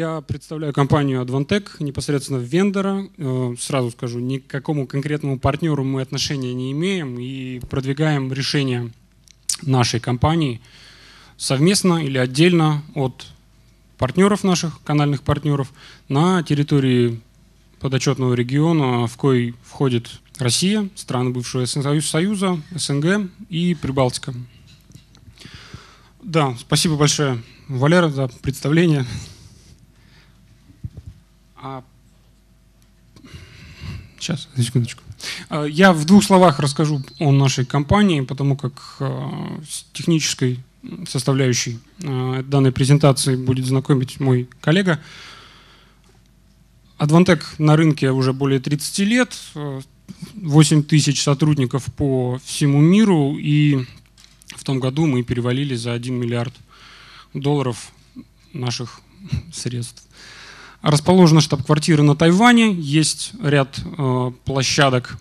Я представляю компанию Advantech, непосредственно вендора. Э, сразу скажу, ни к какому конкретному партнеру мы отношения не имеем и продвигаем решения нашей компании совместно или отдельно от партнеров наших, канальных партнеров, на территории подотчетного региона, в кой входит Россия, страны бывшего Союза, СНГ и Прибалтика. Да, спасибо большое, Валера, за представление. А... Сейчас, секундочку. А, я в двух словах расскажу о нашей компании, потому как а, с технической составляющей а, данной презентации будет знакомить мой коллега. Advantech на рынке уже более 30 лет, 8 тысяч сотрудников по всему миру, и в том году мы перевалили за 1 миллиард долларов наших средств. Расположена штаб-квартира на Тайване, есть ряд э, площадок,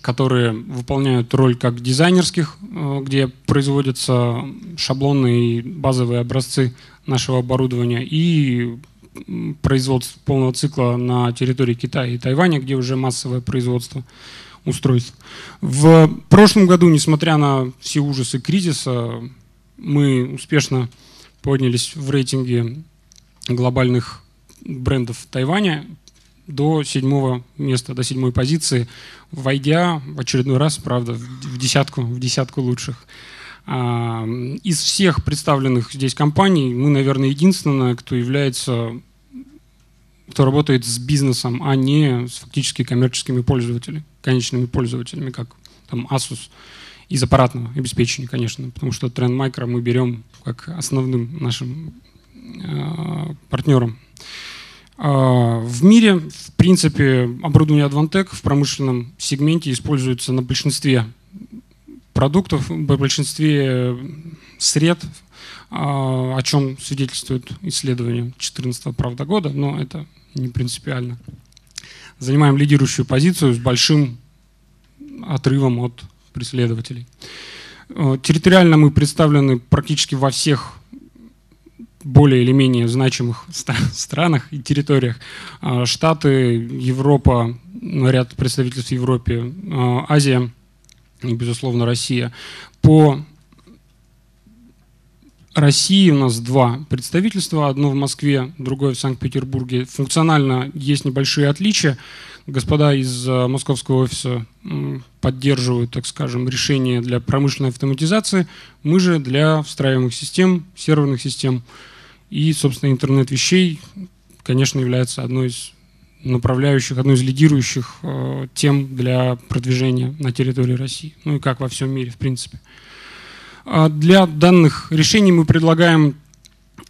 которые выполняют роль как дизайнерских, э, где производятся шаблонные и базовые образцы нашего оборудования, и производство полного цикла на территории Китая и Тайваня, где уже массовое производство устройств. В прошлом году, несмотря на все ужасы кризиса, мы успешно поднялись в рейтинге глобальных брендов Тайваня до седьмого места, до седьмой позиции, войдя в очередной раз, правда, в десятку, в десятку лучших. А, из всех представленных здесь компаний мы, наверное, единственная, кто является, кто работает с бизнесом, а не с фактически коммерческими пользователями, конечными пользователями, как там Asus из аппаратного обеспечения, конечно, потому что Trend Micro мы берем как основным нашим э, партнером а, в мире, в принципе, оборудование Advantech в промышленном сегменте используется на большинстве продуктов, в большинстве сред, а, о чем свидетельствует исследование 2014 правда года, но это не принципиально. Занимаем лидирующую позицию с большим отрывом от преследователей. А, территориально мы представлены практически во всех более или менее значимых странах и территориях. А, Штаты, Европа, ряд представительств в Европе, а, Азия и, безусловно, Россия. По России у нас два представительства, одно в Москве, другое в Санкт-Петербурге. Функционально есть небольшие отличия. Господа из а, московского офиса поддерживают, так скажем, решения для промышленной автоматизации. Мы же для встраиваемых систем, серверных систем – и, собственно, интернет вещей, конечно, является одной из направляющих, одной из лидирующих э, тем для продвижения на территории России, ну и как во всем мире, в принципе. А для данных решений мы предлагаем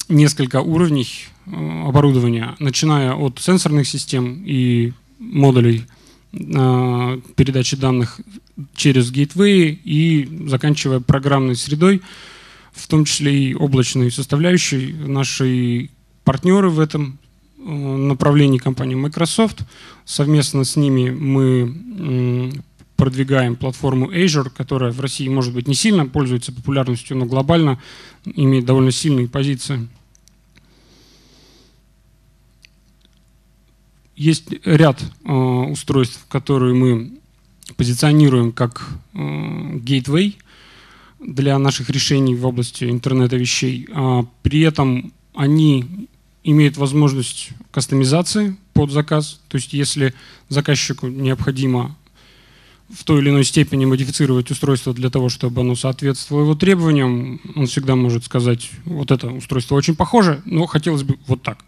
несколько уровней э, оборудования, начиная от сенсорных систем и модулей э, передачи данных через гейтвей и заканчивая программной средой, в том числе и облачной составляющей. Наши партнеры в этом э, направлении компании Microsoft. Совместно с ними мы продвигаем платформу Azure, которая в России, может быть, не сильно пользуется популярностью, но глобально имеет довольно сильные позиции. Есть ряд э, устройств, которые мы позиционируем как э, gateway для наших решений в области интернета вещей. А при этом они имеют возможность кастомизации под заказ. То есть если заказчику необходимо в той или иной степени модифицировать устройство для того, чтобы оно соответствовало его требованиям, он всегда может сказать, вот это устройство очень похоже, но хотелось бы вот так.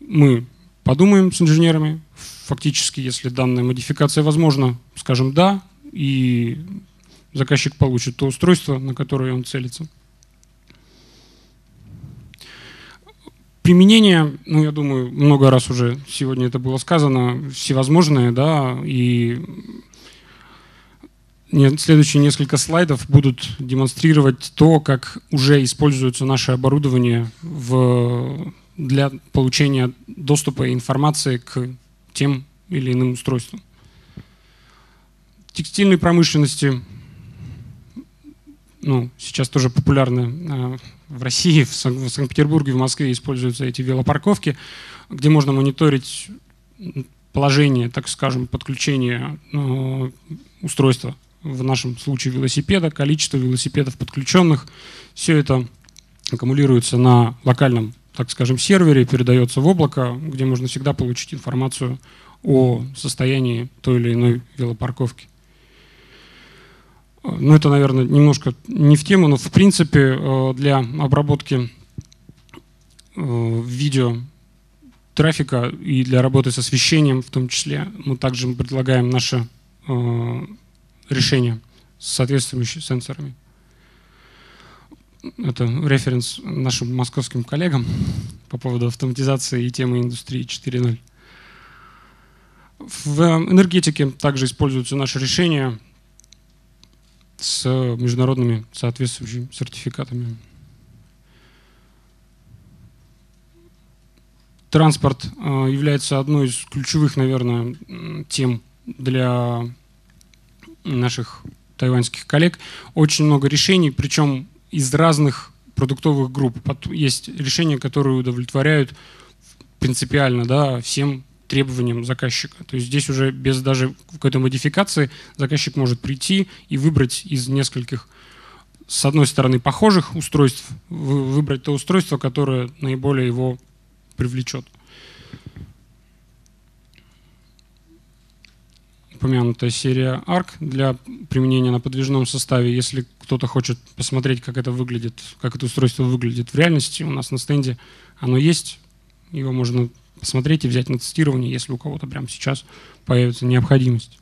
Мы подумаем с инженерами, фактически, если данная модификация возможна, скажем «да», и заказчик получит то устройство, на которое он целится. Применение, ну, я думаю, много раз уже сегодня это было сказано, всевозможные, да, и следующие несколько слайдов будут демонстрировать то, как уже используется наше оборудование в, для получения доступа и информации к тем или иным устройствам. Текстильной промышленности ну, сейчас тоже популярны э, в России, в Санкт-Петербурге, в Москве используются эти велопарковки, где можно мониторить положение, так скажем, подключения э, устройства, в нашем случае велосипеда, количество велосипедов подключенных. Все это аккумулируется на локальном, так скажем, сервере, передается в облако, где можно всегда получить информацию о состоянии той или иной велопарковки. Ну, это, наверное, немножко не в тему, но в принципе э, для обработки э, видео трафика и для работы с освещением в том числе мы также предлагаем наше э, решение с соответствующими сенсорами. Это референс нашим московским коллегам по поводу автоматизации и темы индустрии 4.0. В энергетике также используются наши решения – с международными соответствующими сертификатами. Транспорт э, является одной из ключевых, наверное, тем для наших тайваньских коллег. Очень много решений, причем из разных продуктовых групп. Есть решения, которые удовлетворяют принципиально да, всем требованиям заказчика. То есть здесь уже без даже какой-то модификации заказчик может прийти и выбрать из нескольких, с одной стороны, похожих устройств, выбрать то устройство, которое наиболее его привлечет. упомянутая серия ARC для применения на подвижном составе. Если кто-то хочет посмотреть, как это выглядит, как это устройство выглядит в реальности, у нас на стенде оно есть. Его можно посмотреть и взять на тестирование, если у кого-то прямо сейчас появится необходимость.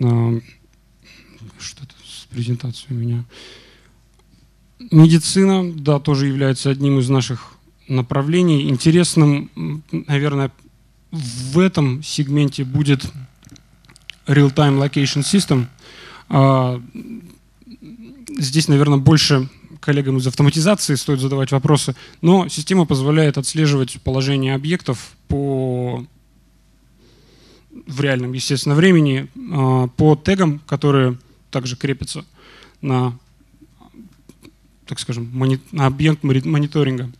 А, что-то с презентацией у меня. Медицина, да, тоже является одним из наших направлений. Интересным, наверное, в этом сегменте будет Real-Time Location System. А, здесь, наверное, больше коллегам из автоматизации стоит задавать вопросы, но система позволяет отслеживать положение объектов по в реальном, естественно, времени а, по тегам, которые также крепятся на, так скажем, на объект мониторинга.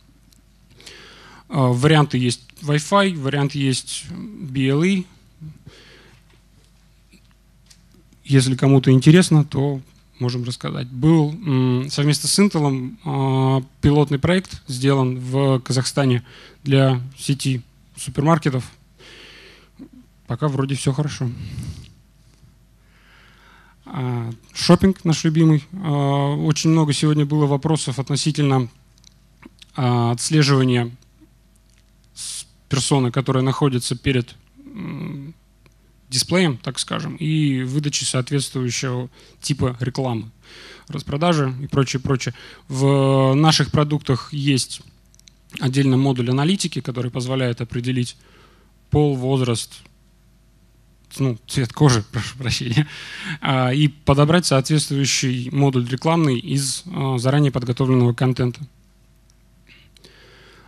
А, варианты есть Wi-Fi, вариант есть BLE. Если кому-то интересно, то можем рассказать. Был совместно с Intel а, пилотный проект сделан в Казахстане для сети супермаркетов. Пока вроде все хорошо. А, шопинг наш любимый. А, очень много сегодня было вопросов относительно отслеживания персоны, которая находится перед дисплеем, так скажем, и выдачи соответствующего типа рекламы, распродажи и прочее, прочее. В наших продуктах есть отдельно модуль аналитики, который позволяет определить пол, возраст, ну, цвет кожи, прошу прощения, а, и подобрать соответствующий модуль рекламный из а, заранее подготовленного контента.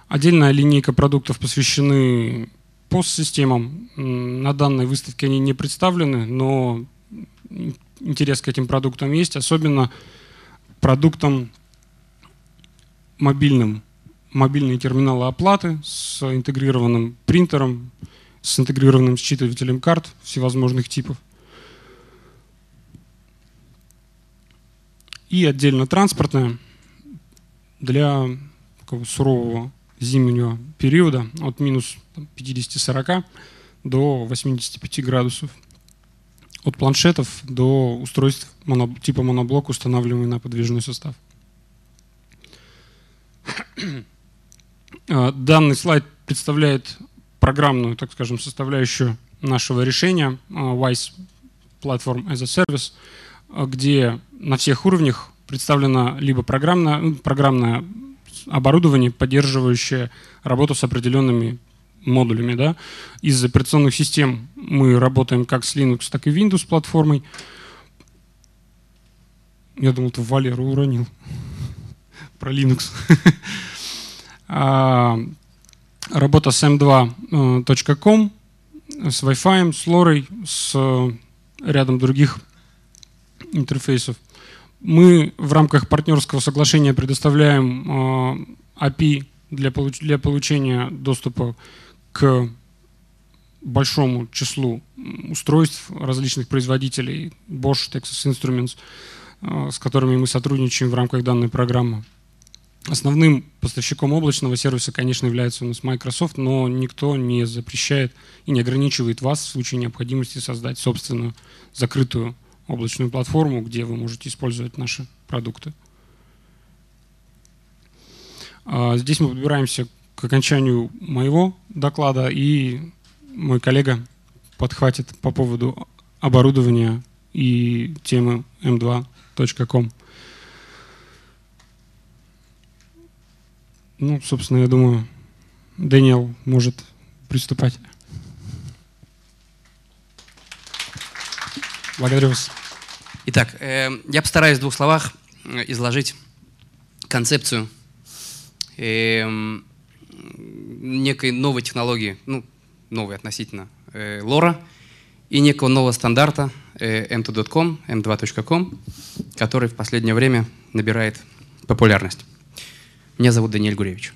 Отдельная линейка продуктов посвящены POS-системам. На данной выставке они не представлены, но интерес к этим продуктам есть, особенно продуктам мобильным. Мобильные терминалы оплаты с интегрированным принтером, с интегрированным считывателем карт всевозможных типов. И отдельно транспортная для сурового зимнего периода от минус 50-40 до 85 градусов. От планшетов до устройств моно, типа моноблок, устанавливаемый на подвижной состав. А, данный слайд представляет программную, так скажем, составляющую нашего решения а, WISE Platform as a Service, а, где на всех уровнях представлена либо программная, ну, программная оборудование, поддерживающее работу с определенными модулями. Да? Из операционных систем мы работаем как с Linux, так и Windows платформой. Я думал, ты Валеру уронил про Linux. А, работа с m2.com, с Wi-Fi, с LoRa, с рядом других интерфейсов. Мы в рамках партнерского соглашения предоставляем API для, получ для получения доступа к большому числу устройств различных производителей Bosch, Texas Instruments, с которыми мы сотрудничаем в рамках данной программы. Основным поставщиком облачного сервиса, конечно, является у нас Microsoft, но никто не запрещает и не ограничивает вас в случае необходимости создать собственную закрытую облачную платформу, где вы можете использовать наши продукты. А, здесь мы подбираемся к окончанию моего доклада, и мой коллега подхватит по поводу оборудования и темы m2.com. Ну, собственно, я думаю, Дэниел может приступать. Благодарю вас. Итак, э, я постараюсь в двух словах э, изложить концепцию э, некой новой технологии, ну, новой относительно, лора и некого нового стандарта э, m2.com, m2.com, который в последнее время набирает популярность. Меня зовут Даниэль Гуревич.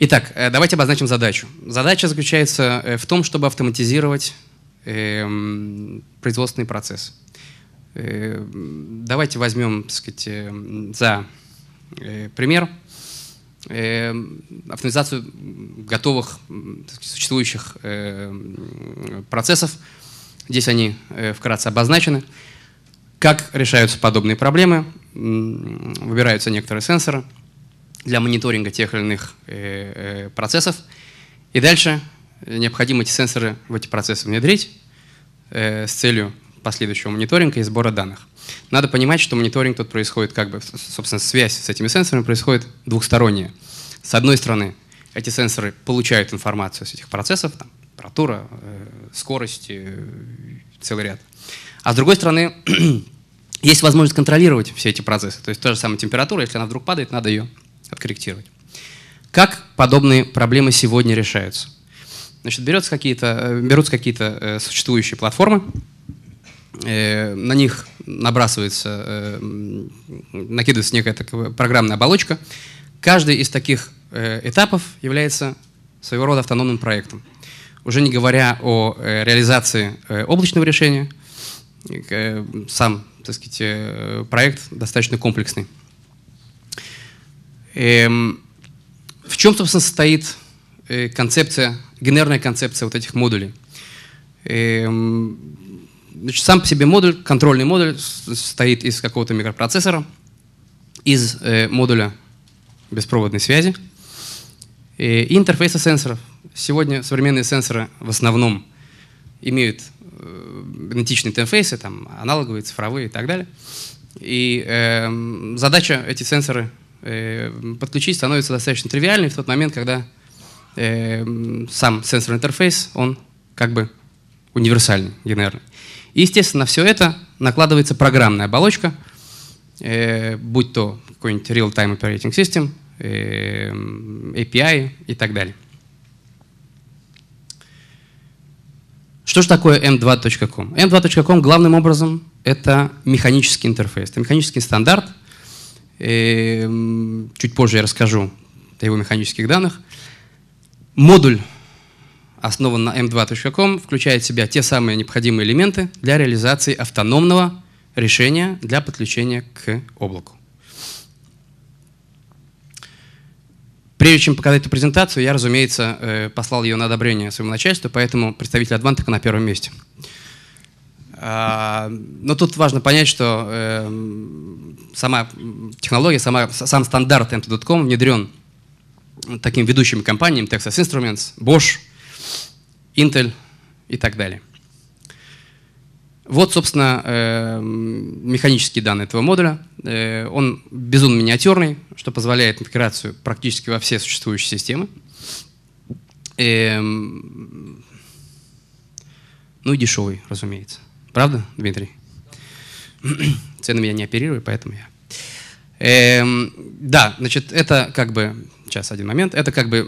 Итак, давайте обозначим задачу. Задача заключается в том, чтобы автоматизировать производственный процесс. Э, давайте возьмем, так сказать, э, за э, пример автоматизацию готовых сказать, существующих процессов. Здесь они вкратце обозначены. Как решаются подобные проблемы? Выбираются некоторые сенсоры для мониторинга тех или иных процессов. И дальше необходимо эти сенсоры в эти процессы внедрить с целью последующего мониторинга и сбора данных. Надо понимать, что мониторинг тут происходит, как бы, собственно, связь с этими сенсорами происходит двухсторонняя. С одной стороны, эти сенсоры получают информацию с этих процессов, там, температура, скорость, целый ряд. А с другой стороны, есть возможность контролировать все эти процессы. То есть та же самая температура, если она вдруг падает, надо ее откорректировать. Как подобные проблемы сегодня решаются? Значит, берется какие-то, э, берутся какие-то э, существующие платформы, э, на них набрасывается, накидывается некая такая программная оболочка. Каждый из таких этапов является своего рода автономным проектом. Уже не говоря о реализации облачного решения, Э, сам, так сказать, э, проект достаточно комплексный. Эм, в чем, собственно, состоит э, концепция, генерная концепция вот этих модулей? Значит, сам по себе модуль, контрольный модуль, состоит из какого-то микропроцессора, из модуля беспроводной связи и интерфейса сенсоров. Сегодня современные сенсоры в основном имеют идентичные интерфейсы, там, аналоговые, цифровые и так далее. И э, задача эти сенсоры э, подключить становится достаточно тривиальной в тот момент, когда э, сам сенсорный интерфейс, он как бы универсальный, генерный. Естественно, все это накладывается программная оболочка, э, будь то какой-нибудь real-time operating system, э, API и так далее. Что же такое m2.com? m2.com главным образом это механический интерфейс, это механический стандарт. Эм, чуть позже я расскажу о его механических данных. Модуль, основан на m2.com, включает в себя те самые необходимые элементы для реализации автономного решения для подключения к облаку. Прежде чем показать эту презентацию, я, разумеется, э, послал ее на одобрение своему начальству, поэтому представитель Адвантека на первом месте. А, но тут важно понять, что э, сама технология, сама, сам стандарт M2.com внедрен таким ведущими компаниями Texas Instruments, Bosch, Intel и так далее. Вот, собственно, э, механические данные этого модуля. Э, он безумно миниатюрный, что позволяет интеграцию практически во все существующие системы. Эм, ну и дешевый, разумеется. Правда, Дмитрий? Цены меня не оперируют, поэтому я... Эм, да, значит, это как бы, сейчас один момент, это как бы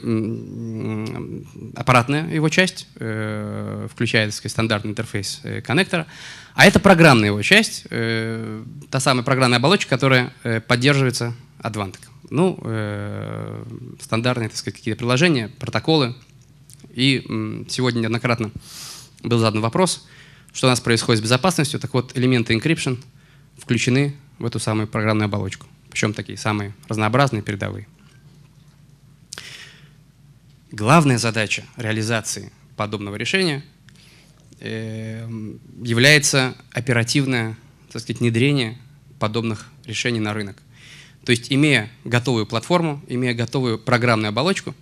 аппаратная его часть, э, включая сказать, стандартный интерфейс э, коннектора, а это программная его часть, э, та самая программная оболочка, которая э, поддерживается Advantec. Ну, э, стандартные, так сказать, какие-то приложения, протоколы. И м, сегодня неоднократно был задан вопрос, что у нас происходит с безопасностью. Так вот, элементы encryption включены в эту самую программную оболочку причем такие самые разнообразные, передовые. Главная задача реализации подобного решения э, является оперативное так сказать, внедрение подобных решений на рынок. То есть, имея готовую платформу, имея готовую программную оболочку,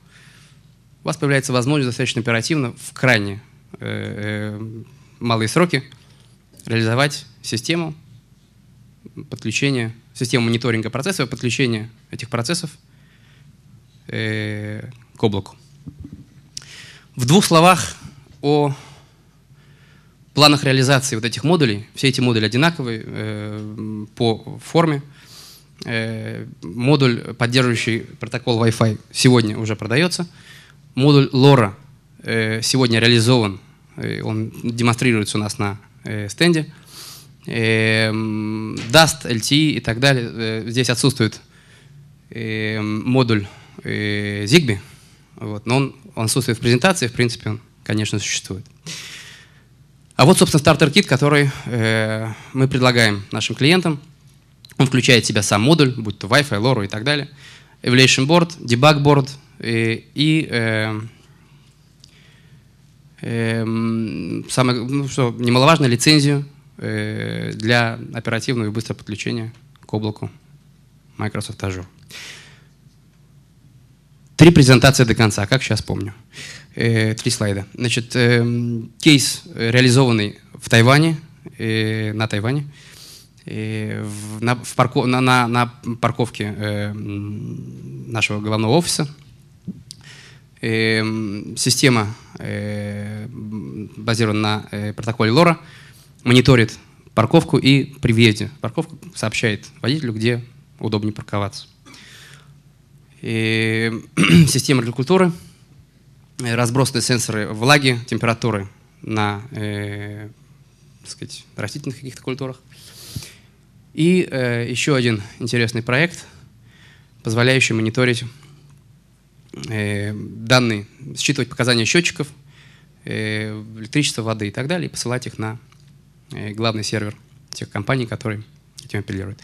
у вас появляется возможность достаточно оперативно, в крайне э, э, малые сроки, реализовать систему подключения систему мониторинга процессов и подключения этих процессов э, к облаку. В двух словах о планах реализации вот этих модулей. Все эти модули одинаковые э, по форме. Э, модуль, поддерживающий протокол Wi-Fi, сегодня уже продается. Модуль LoRa сегодня реализован. Он демонстрируется у нас на стенде. Эм, Dust, LTE и так далее. Э, здесь отсутствует эм, модуль э, Zigbee, вот, но он, он отсутствует в презентации, в принципе, он, конечно, существует. А вот, собственно, стартер-кит, который э, мы предлагаем нашим клиентам. Он включает в себя сам модуль, будь то Wi-Fi, LoRa и так далее, Evaluation Board, Debug Board и, и э, э, самое, ну, что немаловажно, лицензию Э, для оперативного и быстрого подключения к облаку Microsoft Azure. Три презентации до конца, как сейчас помню. Э, три слайда. Значит, э, кейс реализованный в Тайване, на Тайване, на, в парко, на, на, на парковке нашего главного офиса. Система базирована на протоколе LoRa – мониторит парковку и при въезде в парковку сообщает водителю, где удобнее парковаться. И система агрикультуры, э, разбросанные сенсоры влаги, температуры на э, сказать, растительных каких-то культурах. И э, еще один интересный проект, позволяющий мониторить э, данные, считывать показания счетчиков, э, электричества, воды и так далее, и посылать их на главный сервер тех компаний, которые этим апеллируют.